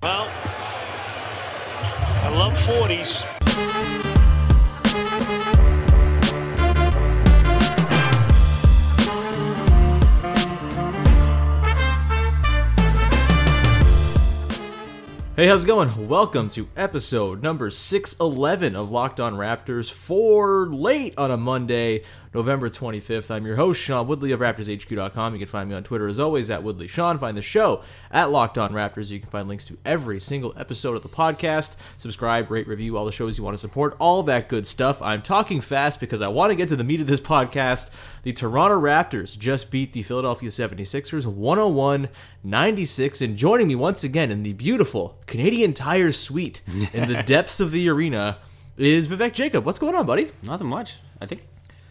Well, I love 40s. Hey, how's it going? Welcome to episode number 611 of Locked On Raptors for late on a Monday, November 25th. I'm your host, Sean Woodley of RaptorsHQ.com. You can find me on Twitter as always at Woodley Sean. Find the show at Locked On Raptors. You can find links to every single episode of the podcast. Subscribe, rate, review all the shows you want to support, all that good stuff. I'm talking fast because I want to get to the meat of this podcast. The Toronto Raptors just beat the Philadelphia 76ers 101 96. And joining me once again in the beautiful Canadian Tire suite in the depths of the arena is Vivek Jacob. What's going on, buddy? Nothing much. I think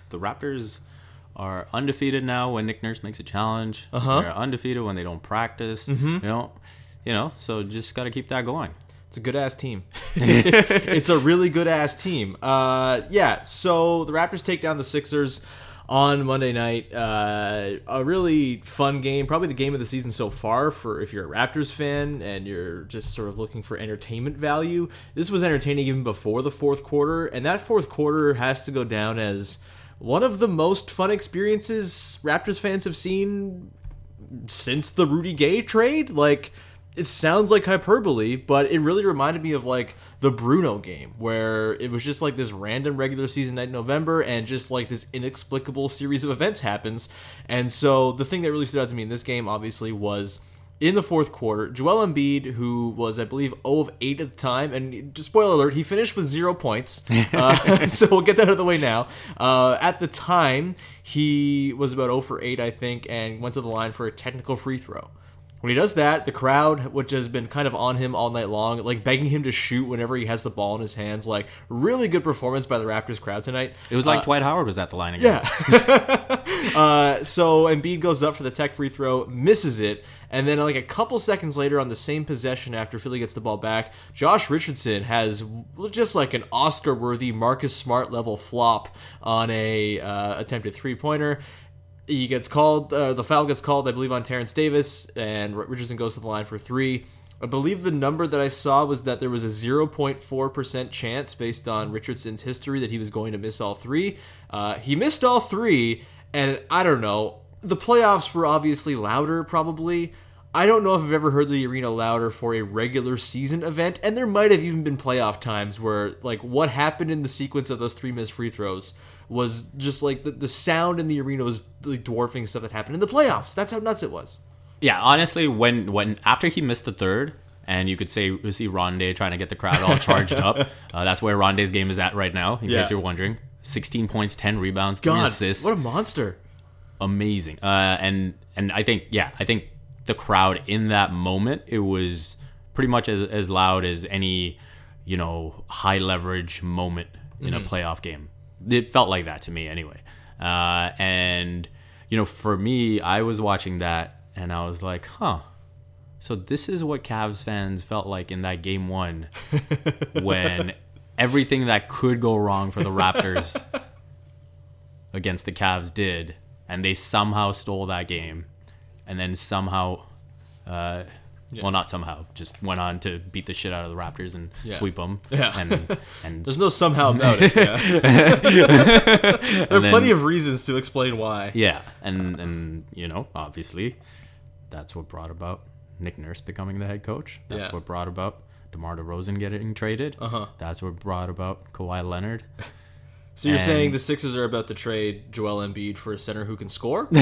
the Raptors are undefeated now when Nick Nurse makes a challenge. Uh-huh. They're undefeated when they don't practice. Mm-hmm. You know, you know. So just got to keep that going. It's a good ass team. it's a really good ass team. Uh, yeah. So the Raptors take down the Sixers on Monday night. Uh, a really fun game, probably the game of the season so far. For if you're a Raptors fan and you're just sort of looking for entertainment value, this was entertaining even before the fourth quarter, and that fourth quarter has to go down as one of the most fun experiences Raptors fans have seen since the Rudy Gay trade. Like, it sounds like hyperbole, but it really reminded me of like the Bruno game, where it was just like this random regular season night in November, and just like this inexplicable series of events happens. And so the thing that really stood out to me in this game, obviously, was in the fourth quarter, Joel Embiid, who was, I believe, 0 of 8 at the time, and just spoiler alert, he finished with zero points. Uh, so we'll get that out of the way now. Uh, at the time, he was about 0 for 8, I think, and went to the line for a technical free throw. When he does that, the crowd, which has been kind of on him all night long, like begging him to shoot whenever he has the ball in his hands, like really good performance by the Raptors crowd tonight. It was like Uh, Dwight Howard was at the line again. yeah. uh, so Embiid goes up for the tech free throw, misses it, and then like a couple seconds later, on the same possession after Philly gets the ball back, Josh Richardson has just like an Oscar-worthy Marcus Smart level flop on a uh, attempted three pointer. He gets called. Uh, the foul gets called, I believe, on Terence Davis, and Richardson goes to the line for three. I believe the number that I saw was that there was a 0.4% chance based on Richardson's history that he was going to miss all three. Uh, he missed all three, and I don't know. The playoffs were obviously louder, probably. I don't know if I've ever heard the arena louder for a regular season event, and there might have even been playoff times where, like, what happened in the sequence of those three missed free throws was just like the, the sound in the arena was like dwarfing stuff that happened in the playoffs. That's how nuts it was. Yeah, honestly, when when after he missed the third, and you could say you see Rondae trying to get the crowd all charged up. Uh, that's where Rondae's game is at right now. In Yeah. case you're wondering, 16 points, 10 rebounds, three assists. what a monster! amazing. Uh, and and I think yeah, I think the crowd in that moment it was pretty much as as loud as any you know high leverage moment in a playoff game. It felt like that to me anyway. Uh, and you know, for me, I was watching that and I was like, huh. So this is what Cavs fans felt like in that game one when everything that could go wrong for the Raptors against the Cavs did, and they somehow stole that game, and then somehow, uh, well, not somehow, just went on to beat the shit out of the Raptors and sweep them. Yeah. and and There's no somehow about it. There are then- plenty of reasons to explain why. yeah, and and you know, obviously, that's what brought about Nick Nurse becoming the head coach. That's Yeah. what brought about DeMar DeRozan getting traded. Uh-huh. That's what brought about Kawhi Leonard. So you're And- saying the Sixers are about to trade Joel Embiid for a center who can score?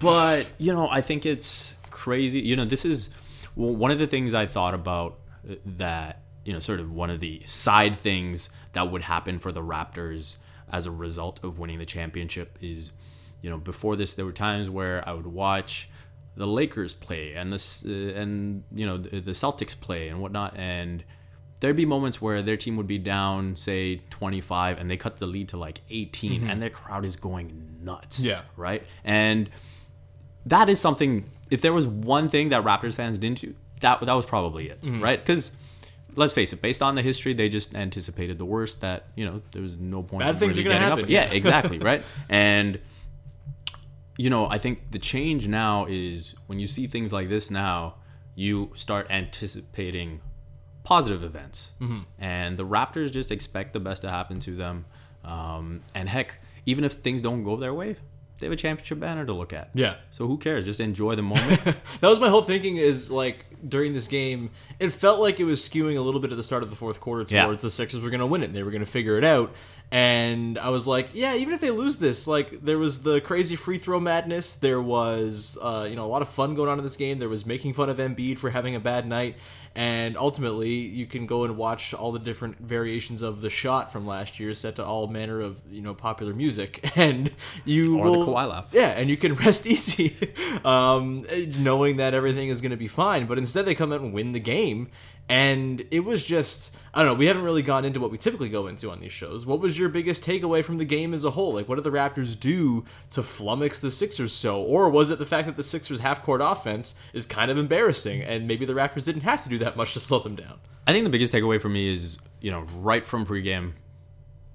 but you know i think it's crazy you know this is one of the things i thought about uh, that you know sort of one of the side things that would happen for the raptors as a result of winning the championship is you know before this there were times where i would watch the Lakers play and this uh, and you know the, the Celtics play and whatnot, and there'd be moments where their team would be down, say 25, and they cut the lead to like 18, and their crowd is going nuts. Mm-hmm. Yeah. right. And that is something. If there was one thing that Raptors fans didn't do, that that was probably it, Mm-hmm. right? Because let's face it, based on the history, they just anticipated the worst. That you know there was no point. Bad in things really are gonna getting up. happen, Yeah, yeah. exactly, right. And you know, I think the change now is when you see things like this now, you start anticipating positive events, Mm-hmm. and the Raptors just expect the best to happen to them. Um, and heck, even if things don't go their way, they have a championship banner to look at. Yeah. So who cares? Just enjoy the moment. that was my whole thinking is like during this game it felt like it was skewing a little bit at the start of the fourth quarter towards Yeah. the sixers were going to win it they were going to figure it out and i was like yeah even if they lose this like there was the crazy free throw madness there was uh, you know a lot of fun going on in this game there was making fun of Embiid for having a bad night and ultimately you can go and watch all the different variations of the shot from last year set to all manner of you know popular music and you Or the will Kawhi laugh. yeah, and you can rest easy, um, knowing that everything is going to be fine. But instead, they come out and win the game, and it was just I don't know. We haven't really gone into what we typically go into on these shows. What was your biggest takeaway from the game as a whole? Like, what did the Raptors do to flummox the Sixers so, or was it the fact that the Sixers' half-court offense is kind of embarrassing, and maybe the Raptors didn't have to do that much to slow them down? I think the biggest takeaway for me is, you know, right from pregame,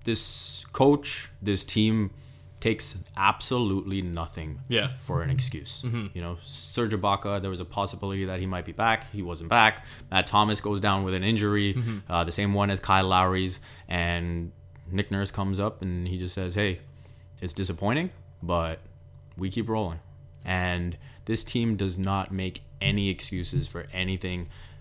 this coach, this team takes absolutely nothing Yeah. for an excuse. You know, Serge Ibaka, there was a possibility that he might be back. He wasn't back. Matt Thomas goes down with an injury, uh, the same one as Kyle Lowry's. And Nick Nurse comes up and he just says, hey, it's disappointing, but we keep rolling. And this team does not make any excuses for anything.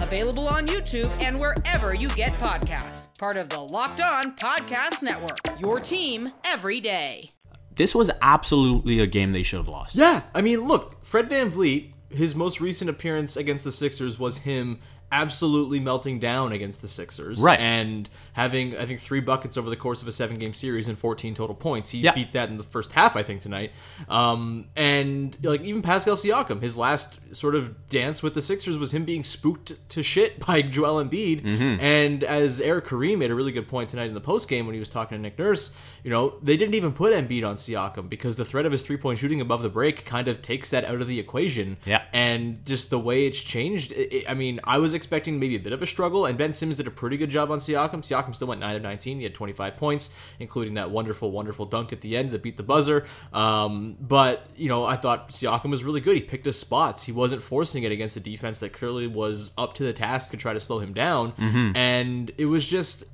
available on YouTube and wherever you get podcasts. Part of the Locked On Podcast Network, your team every day. This was absolutely a game they should have lost. Yeah, I mean, look, Fred VanVleet, his most recent appearance against the Sixers was him absolutely melting down against the Sixers. Right. And having, I think, three buckets over the course of a seven game series and 14 total points. He Yeah. beat that in the first half, I think, tonight. Um, and, like, even Pascal Siakam, his last sort of dance with the Sixers was him being spooked to shit by Joel Embiid. And as Eric Koreen made a really good point tonight in the post game when he was talking to Nick Nurse, you know, they didn't even put Embiid on Siakam because the threat of his three point shooting above the break kind of takes that out of the equation. Yeah. And just the way it's changed, it- I mean, I was expecting maybe a bit of a struggle, and Ben Simmons did a pretty good job on Siakam. Siakam still went 9 of 19. He had 25 points, including that wonderful, wonderful dunk at the end that beat the buzzer. Um, but, you know, I thought Siakam was really good. He picked his spots. He wasn't forcing it against a defense that clearly was up to the task to try to slow him down. And it was just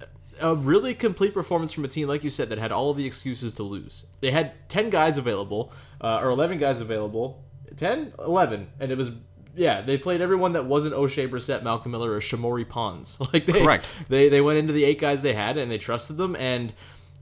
a really complete performance from a team, like you said, that had all of the excuses to lose. They had 10 guys available, uh, or 11 guys available. 10? 11. And it was, yeah, they played everyone that wasn't Oshae Brissett, Malcolm Miller, or Shamorie Ponds. Like they, Correct. They, they went into the eight guys they had and they trusted them. And,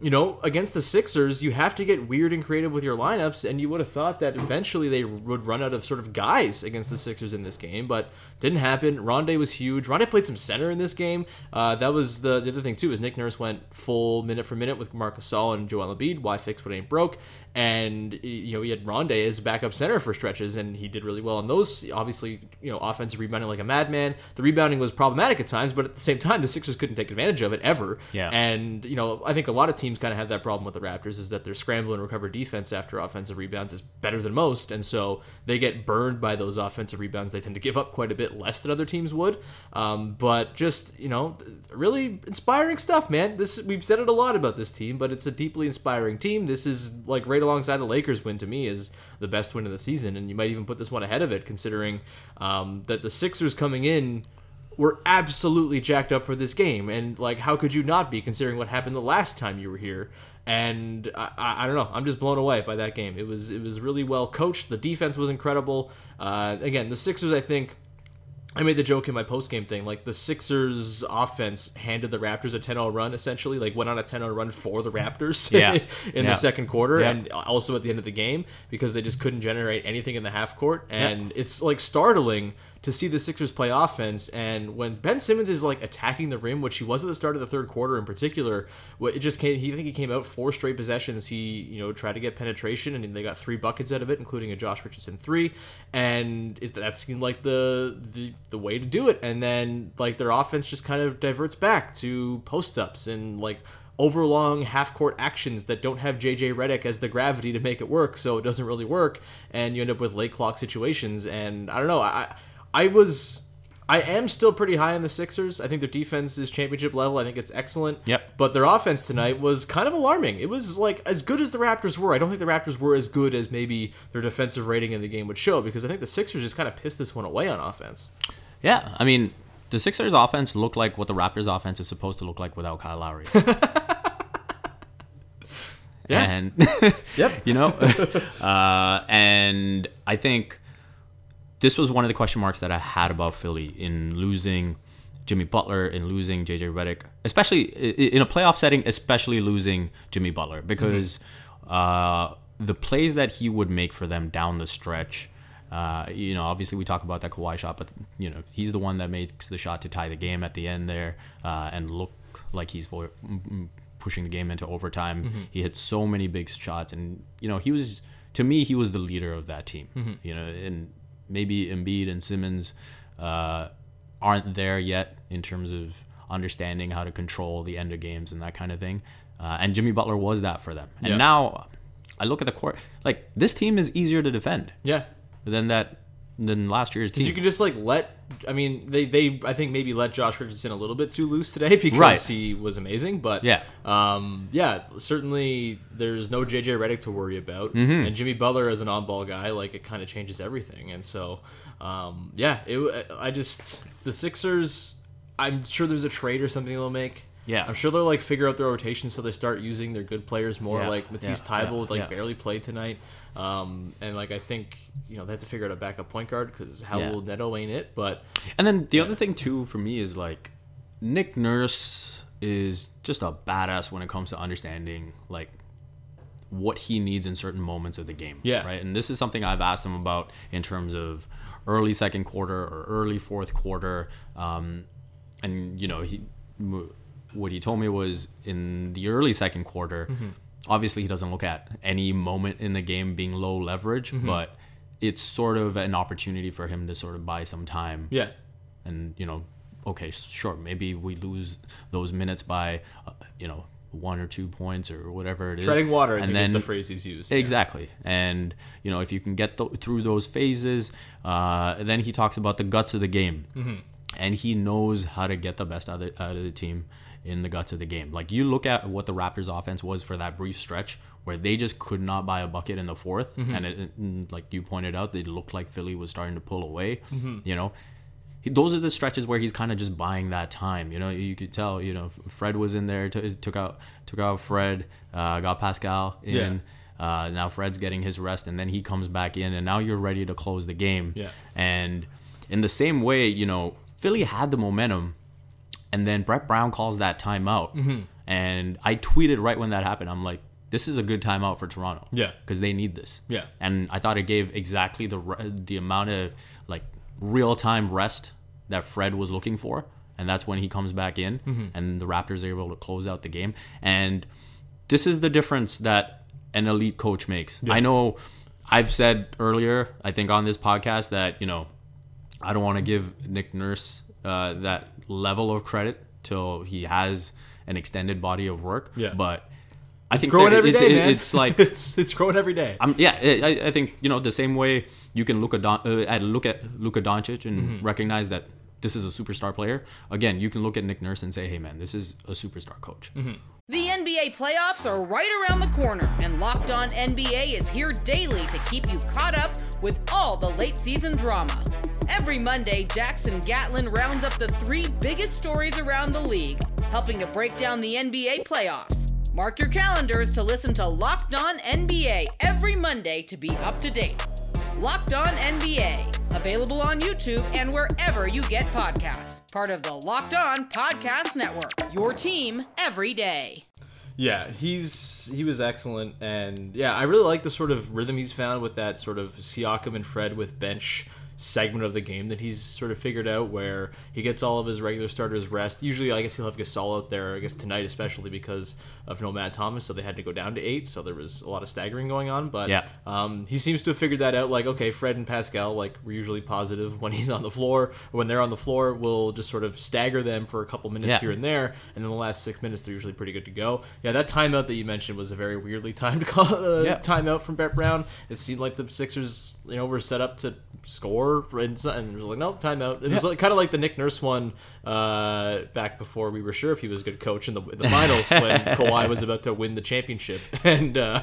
you know, against the Sixers, you have to get weird and creative with your lineups. And you would have thought that eventually they would run out of sort of guys against the Sixers in this game, but didn't happen. Rondae was huge. Rondae played some center in this game. Uh, that was the, the other thing too. Is Nick Nurse went full minute for minute with Marc Gasol and Joel Embiid. Why fix what ain't broke? And you know he had Rondae as backup center for stretches, and he did really well on those. Obviously, you know offensive rebounding like a madman. The rebounding was problematic at times, but at the same time, the Sixers couldn't take advantage of it ever. Yeah. And you know I think a lot of teams kind of have that problem with the Raptors is that their scramble and recover defense after offensive rebounds is better than most, and so they get burned by those offensive rebounds. They tend to give up quite a bit less than other teams would. Um, but just you know, really inspiring stuff, man. This we've said it a lot about this team, but it's a deeply inspiring team. This is like right alongside the Lakers win to me is the best win of the season, and you might even put this one ahead of it, considering um, that the Sixers coming in were absolutely jacked up for this game, and like how could you not be considering what happened the last time you were here? And I, I, I don't know. I'm just blown away by that game. It was it was really well coached. The defense was incredible. Uh, again, the Sixers, I think, I made the joke in my post game thing. Like the Sixers offense handed the Raptors a 10-0 run, essentially. Like went on a 10-0 run for the Raptors Yeah. in Yeah. the second quarter, Yeah. and also at the end of the game because they just couldn't generate anything in the half court. And it's like startling to see the Sixers play offense. And when Ben Simmons is like attacking the rim, which he was at the start of the third quarter in particular, it just came. He I think he came out four straight possessions. He you know tried to get penetration, and they got three buckets out of it, including a Josh Richardson three. And it, that seemed like the, the the way to do it. And then like their offense just kind of diverts back to post ups and like overlong half court actions that don't have JJ Redick as the gravity to make it work, so it doesn't really work, and you end up with late clock situations. And I don't know, I I was I am still pretty high on the Sixers. I think their defense is championship level. I think it's excellent. Yep. But their offense tonight was kind of alarming. It was like as good as the Raptors were. I don't think the Raptors were as good as maybe their defensive rating in the game would show because I think the Sixers just kind of pissed this one away on offense. Yeah, I mean, the Sixers offense looked like what the Raptors offense is supposed to look like without Kyle Lowry. Yeah. And Yep. you know, uh, and I think this was one of the question marks that I had about Philly in losing Jimmy Butler and losing JJ Redick, especially in a playoff setting, especially losing Jimmy Butler because uh, the plays that he would make for them down the stretch. Uh, you know, obviously we talk about that Kawhi shot, but you know he's the one that makes the shot to tie the game at the end there uh, and look like he's mm, pushing the game into overtime. He hit so many big shots, and you know he was to me he was the leader of that team. You know, and maybe Embiid and Simmons uh, aren't there yet in terms of understanding how to control the end of games and that kind of thing. Uh, and Jimmy Butler was that for them. And Yeah. now I look at the court like this team is easier to defend Yeah. than that than last year's team. You can just like let. I mean, they they I think maybe let Josh Richardson a little bit too loose today because Right. he was amazing. But Yeah. um, yeah, certainly there's no JJ Redick to worry about, Mm-hmm. and Jimmy Butler as an on-ball guy, like it kind of changes everything. And so, um, yeah, it. I just the Sixers. I'm sure there's a trade or something they'll make. Yeah. I'm sure they'll like figure out their rotation so they start using their good players more. Yeah, Like Matisse yeah, Thybulle, yeah, like barely played tonight. Um, and like I think you know they have to figure out a backup point guard because how Yeah. will Neto ain't it? But And then the other thing too for me is like Nick Nurse is just a badass when it comes to understanding like what he needs in certain moments of the game. Yeah. Right. And this is something I've asked him about in terms of early second quarter or early fourth quarter. Um, and you know he what he told me was in the early second quarter. Obviously, he doesn't look at any moment in the game being low leverage, but it's sort of an opportunity for him to sort of buy some time yeah, and you know okay sure maybe we lose those minutes by uh, you know one or two points or whatever it is treading water. And is the phrase he's used. Yeah. Exactly, and you know if you can get th- through those phases, uh, then he talks about the guts of the game, Mm-hmm. and he knows how to get the best out of, the, out of the team in the guts of the game. Like you look at what the Raptors' offense was for that brief stretch where they just could not buy a bucket in the 4th Mm-hmm. and it, it- like you pointed out, they looked like Philly was starting to pull away. Mm-hmm. You know. Those are the stretches where he's kind of just buying that time. You know, you could tell. You know, Fred was in there, t- took out took out Fred, uh, got Pascal in. Uh, now Fred's getting his rest, and then he comes back in, and now you're ready to close the game. Yeah. And in the same way, you know, Philly had the momentum, and then Brett Brown calls that timeout. Mm-hmm. And I tweeted right when that happened. I'm like, this is a good timeout for Toronto. Yeah. Because they need this. Yeah. And I thought it gave exactly the the amount of like real time rest that Fred was looking for, and that's when he comes back in, Mm-hmm. and the Raptors are able to close out the game. And this is the difference that an elite coach makes. I know I've said earlier, I think on this podcast that you know I don't want to give Nick Nurse uh, that level of credit till he has an extended body of work. Yeah. but I It's think growing that every it's, day, it- man. it's like it's it's growing every day. I'm, yeah, I, I think you know the same way you can look at Don, uh, at look at Luka Doncic and Mm-hmm. recognize that this is a superstar player. Again, you can look at Nick Nurse and say, "Hey, man, this is a superstar coach." Mm-hmm. The NBA playoffs are right around the corner, and Locked On NBA is here daily to keep you caught up with all the late season drama. Every Monday, Jackson Gatlin rounds up the three biggest stories around the league, helping to break down the NBA playoffs. Mark your calendars to listen to Locked On NBA every Monday to be up to date. Locked On NBA, Available on YouTube and wherever you get podcasts. Part of the Locked On Podcast Network. Your team every day. Yeah, he's he was excellent, and yeah, I really like the sort of rhythm he's found with that sort of Siakam and Fred with bench segment of the game that he's sort of figured out where he gets all of his regular starters rest. Usually, I guess he'll have Gasol out there. I guess tonight, especially because of Nomad Thomas, so they had to go down to eight. So there was a lot of staggering going on. But Yeah. um, he seems to have figured that out. Like, okay, Fred and Pascal, like we're usually positive when he's on the floor. Or when they're on the floor, we'll just sort of stagger them for a couple minutes Yeah. here and there, and in the last six minutes, they're usually pretty good to go. Yeah, that timeout that you mentioned was a very weirdly timed call, uh, Yeah. timeout from Brett Brown. It seemed like the Sixers, you know, were set up to score, and, and it was like, no, timeout. It was like kind of like the Nick Nurse one uh, back before we were sure if he was a good coach in the, in the finals when Kawhi was about to win the championship, and uh,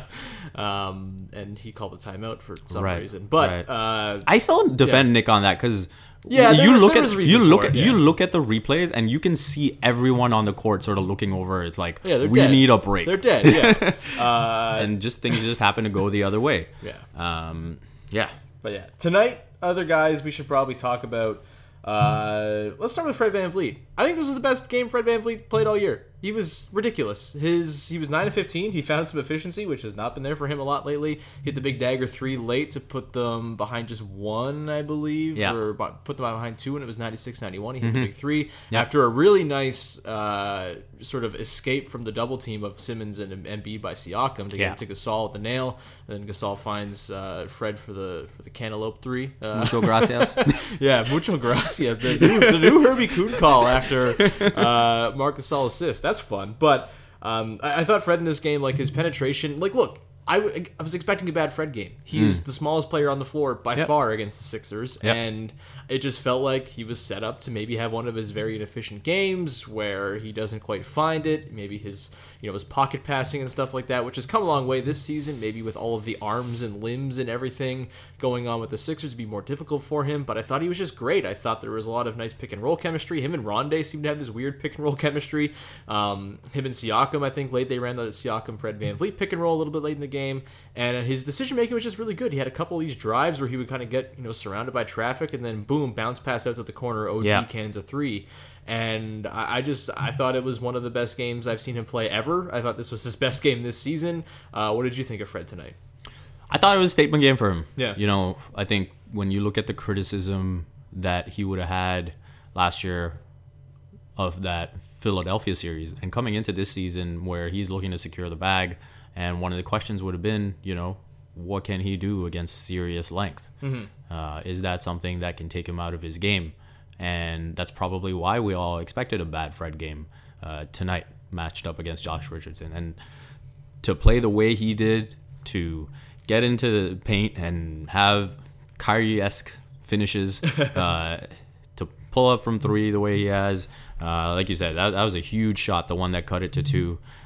um, and he called a timeout for some Right, reason. But right. uh, I still defend Nick on that because Yeah, you was- look at you look at it, you look at the replays and you can see everyone on the court sort of looking over. It's like yeah, we dead. need a break, They're dead. Yeah. uh, and just things just happen to go the other way. Yeah. um, yeah. But yeah, tonight, other guys we should probably talk about. Uh, let's start with Fred VanVleet. I think this was the best game Fred VanVleet played all year. He was ridiculous. His he was nine of fifteen. He found some efficiency, which has not been there for him a lot lately. Hit the big dagger three late to put them behind just one, I believe, Yeah. or put them behind two, and it was 96-91. He hit the big three Mm-hmm. Yeah. after a really nice uh, sort of escape from the double team of Simmons and Embiid by Siakam to Yeah. get to Gasol at the nail. And then Gasol finds uh, Fred for the for the cantaloupe three. Uh, Mucho gracias. yeah, mucho gracias. The new, the new Herbie Kuhn call after uh, Marc Gasol assist. That's fun. But um, I, I thought Fred in this game, like his penetration, like look. I, w- I was expecting a bad Fred game. He's the smallest player on the floor by Yep. far against the Sixers, Yep. and it just felt like he was set up to maybe have one of his very inefficient games where he doesn't quite find it. Maybe his you know his pocket passing and stuff like that, which has come a long way this season. Maybe with all of the arms and limbs and everything going on with the Sixers, be more difficult for him. But I thought he was just great. I thought there was a lot of nice pick and roll chemistry. Him and Rondae seemed to have this weird pick and roll chemistry. Um, him and Siakam, I think late they ran the Siakam Fred VanVleet pick and roll a little bit late in the game, and his decision making was just really good. He had a couple of these drives where he would kind of get you know surrounded by traffic and then boom bounce pass out to the corner. OG Yeah. cans a three. And I I just I thought it was one of the best games I've seen him play ever. I thought this was his best game this season. Uh, what did you think of Fred tonight? I thought it was a statement game for him. Yeah. You know, I think when you look at the criticism that he would have had last year of that Philadelphia series and coming into this season where he's looking to secure the bag, and one of the questions would have been, you know, what can he do against serious length? Uh, is that something that can take him out of his game? And that's probably why we all expected a bad Fred game uh, tonight, matched up against Josh Richardson. And to play the way he did, to get into the paint and have Kyrie esque finishes, uh, to pull up from three the way he has. Uh, like you said, that, that was a huge shot, the one that cut it to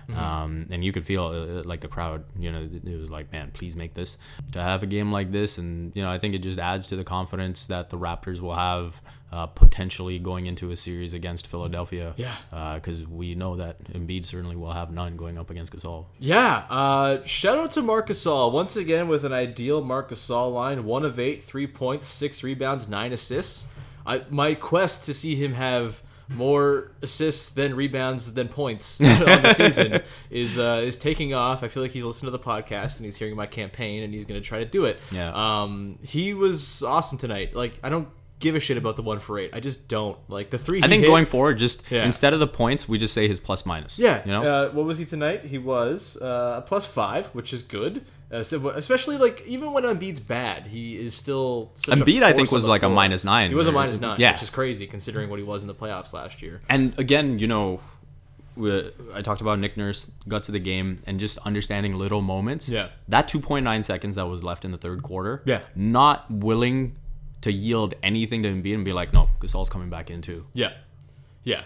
2 Um, and you could feel uh, like the crowd, you know, it was like, man, please make this. To have a game like this, and, you know, I think it just adds to the confidence that the Raptors will have uh, potentially going into a series against Philadelphia. Yeah. Because we know that Embiid certainly will have none going up against Gasol. Yeah, uh, shout out to Marc Gasol once again with an ideal Marc Gasol line: one of eight, three points, six rebounds, nine assists. I, my quest to see him have more assists than rebounds than points on the season is uh, is taking off. I feel like he's listened to the podcast and he's hearing my campaign and he's going to try to do it. Yeah. Um, he was awesome tonight. Like I don't give a shit about the one for eight. I just don't like the three. I think hit- going forward, just Yeah. instead of the points, we just say his plus minus. Yeah. You know? Uh, what was he tonight? He was uh, a plus five, which is good. Uh, so, especially like even when Embiid's bad, he is still. Such Embiid, a I think, was like a minus nine. He was a minus nine, Yeah. which is crazy considering what he was in the playoffs last year. And again, you know, I talked about Nick Nurse got to the game and just understanding little moments. Yeah. That 2.9 seconds that was left in the third quarter. Yeah. Not willing to yield anything to Embiid and be like, no, Gasol's coming back in too. Yeah. Yeah,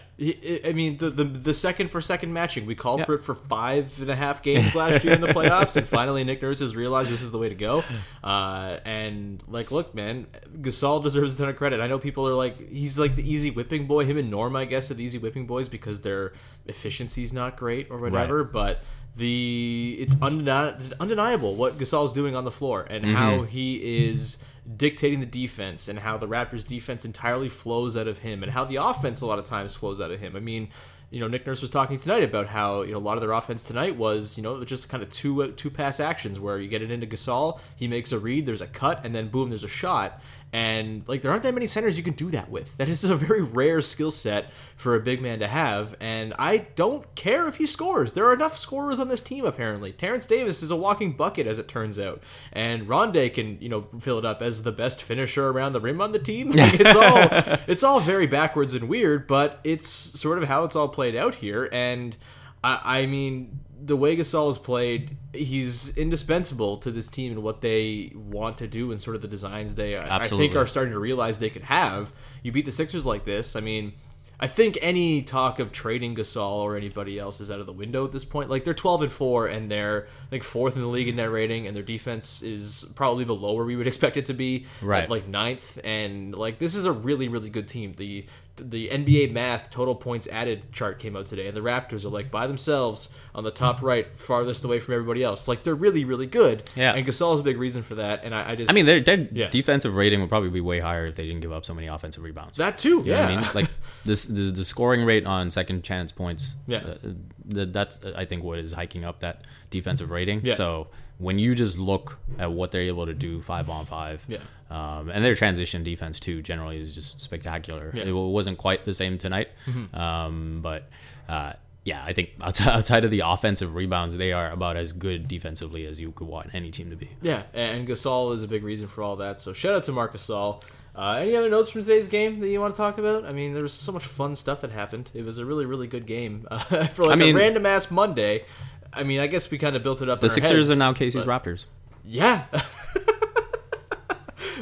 I mean the, the the second for second matching we called Yeah. for it for five and a half games last year in the playoffs, and finally Nick Nurse has realized this is the way to go. Uh, and like, look, man, Gasol deserves a ton of credit. I know people are like, he's like the easy whipping boy. Him and Norm, I guess, are the easy whipping boys because their efficiency's not great or whatever. But the it's undeni- undeniable what Gasol's doing on the floor and how he is dictating the defense and how the Raptors defense entirely flows out of him and how the offense a lot of times flows out of him. I mean, you know, Nick Nurse was talking tonight about how you know a lot of their offense tonight was you know just kind of two uh, two pass actions where you get it into Gasol, he makes a read, there's a cut, and then boom, there's a shot. And like there aren't that many centers you can do that with. That is a very rare skill set for a big man to have. And I don't care if he scores. There are enough scorers on this team apparently. Terence Davis is a walking bucket as it turns out, and Rondae can you know fill it up as the best finisher around the rim on the team. Like, it's all it's all very backwards and weird, but it's sort of how it's all played out here. And I, I mean, the way Gasol has played, he's indispensable to this team and what they want to do and sort of the designs they I think are starting to realize they could have. You beat the Sixers like this, I mean. I think any talk of trading Gasol or anybody else is out of the window at this point. Like they're 12 and 4 and they're like fourth in the league in net rating and their defense is probably below where we would expect it to be Right. at like ninth and like this is a really really good team. The the NBA math total points added chart came out today and the Raptors are like by themselves on the top right farthest away from everybody else. Like they're really really good. Yeah. And Gasol is a big reason for that and I, I just I mean, their, their Yeah. defensive rating would probably be way higher if they didn't give up so many offensive rebounds. that too. You yeah. I mean? Like this, the, the scoring rate on second chance points. Yeah. uh, th- that's I think what is hiking up that defensive rating. Yeah. So when you just look at what they're able to do five on five, Yeah. um, and their transition defense too generally is just spectacular. Yeah. Mm-hmm. It wasn't quite the same tonight, um, but. Uh, yeah, I think outside, outside of the offensive rebounds, they are about as good defensively as you could want any team to be. Yeah, and Gasol is a big reason for all that. So shout out to Marc Gasol. Uh, any other notes from today's game that you want to talk about? I mean, there was so much fun stuff that happened. It was a really, really good game uh, for like I mean- a random ass Monday. I mean, I guess we kind of built it up. The Sixers heads, are now Casey's but- Raptors. Yeah.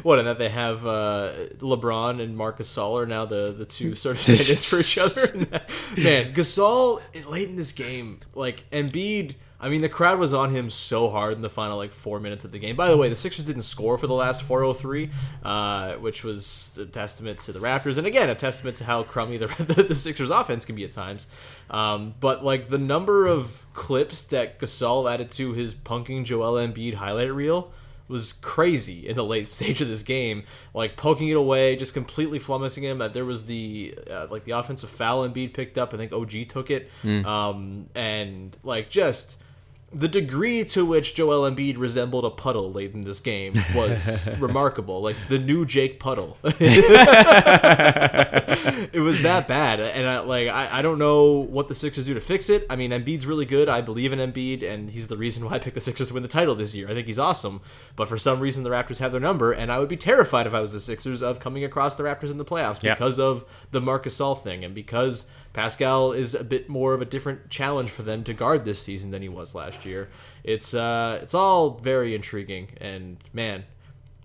what, and that they have uh, LeBron and Marcus Gasol are now the, the two sort of stand-ins for each other. Man, Gasol late in this game, like Embiid. I mean, the crowd was on him so hard in the final like four minutes of the game. By the way, the Sixers didn't score for the last 403, uh, which was a testament to the Raptors, and again, a testament to how crummy the the, the Sixers' offense can be at times. Um, but like the number of clips that Gasol added to his punking Joel Embiid highlight reel was crazy in the late stage of this game, like poking it away, just completely flummoxing him. That There was the uh, like the offensive foul Embiid picked up. I think OG took it, um, and like just the degree to which Joel Embiid resembled a puddle late in this game was remarkable. Like the new Jake Puddle. it was that bad, and I, like I, I don't know what the Sixers do to fix it. I mean, Embiid's really good. I believe in Embiid, and he's the reason why I picked the Sixers to win the title this year. I think he's awesome, but for some reason the Raptors have their number, and I would be terrified if I was the Sixers of coming across the Raptors in the playoffs Yeah. because of the Marcus Gasol thing, and because Pascal is a bit more of a different challenge for them to guard this season than he was last year. It's uh, it's all very intriguing, and man.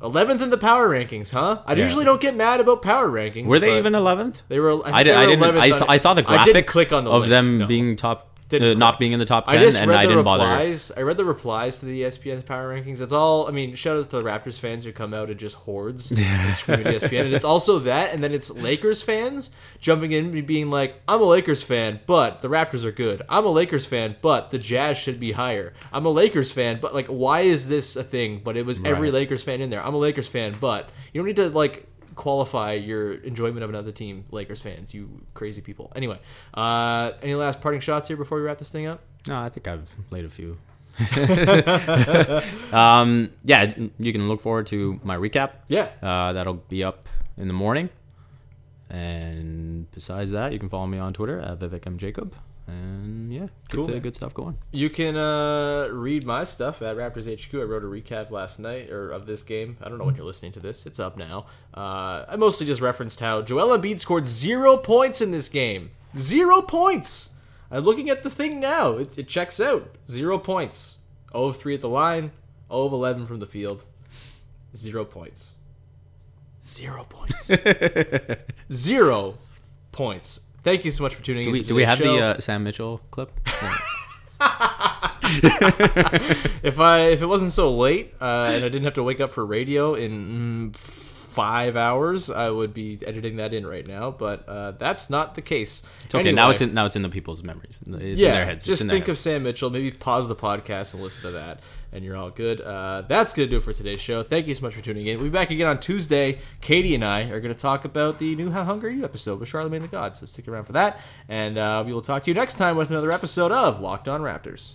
11th in the power rankings, huh? I Yeah. usually don't get mad about power rankings. Were they even 11th? they were. I, I, did, they I. I saw, I saw the I graphic didn't click on the of link, them no. being top, uh, not being in the top I ten, just and I didn't bother. replies. I read the replies to the ESPN power rankings. It's all. I mean, shout out to the Raptors fans who come out and just hordes and scream at ESPN. And it's also that, and then it's Lakers fans jumping in and being like, "I'm a Lakers fan, but the Raptors are good. I'm a Lakers fan, but the Jazz should be higher. I'm a Lakers fan, but like, why is this a thing? But it was every Right. Lakers fan in there. I'm a Lakers fan, but you don't need to like." Qualify your enjoyment of another team lakers fans you crazy people anyway uh any last parting shots here before we wrap this thing up No, I think I've laid a few. um, yeah, you can look forward to my recap. Yeah. uh, that'll be up in the morning. And besides that, you can follow me on Twitter at Vivek M Jacob. And yeah, Cool, man. good stuff going. You can uh, read my stuff at Raptors HQ. I wrote a recap last night or of this game. I don't know when you're listening to this. It's up now. Uh, I mostly just referenced how Joel Embiid scored zero points in this game. Zero points. I'm looking at the thing now. It, it checks out. Zero points. 0 of 3 at the line. 0 of 11 from the field. Zero points. Zero points. Zero points. Thank you so much for tuning Do in. we to do we have today's the uh, Sam Mitchell clip? if I if it wasn't so late uh, and I didn't have to wake up for radio in mm, five hours, I would be editing that in right now. But uh, that's not the case. It's okay. Now it's in now it's in the people's memories. It's yeah, in their heads. It's just think of. Sam Mitchell. Maybe pause the podcast and listen to that, and you're all good. Uh, that's gonna do it for today's show. Thank you so much for tuning in. We'll be back again on Tuesday. Katie and I are gonna talk about the new How Hungry Are You episode with Charlemagne the God. So stick around for that, and uh, we will talk to you next time with another episode of Locked On Raptors.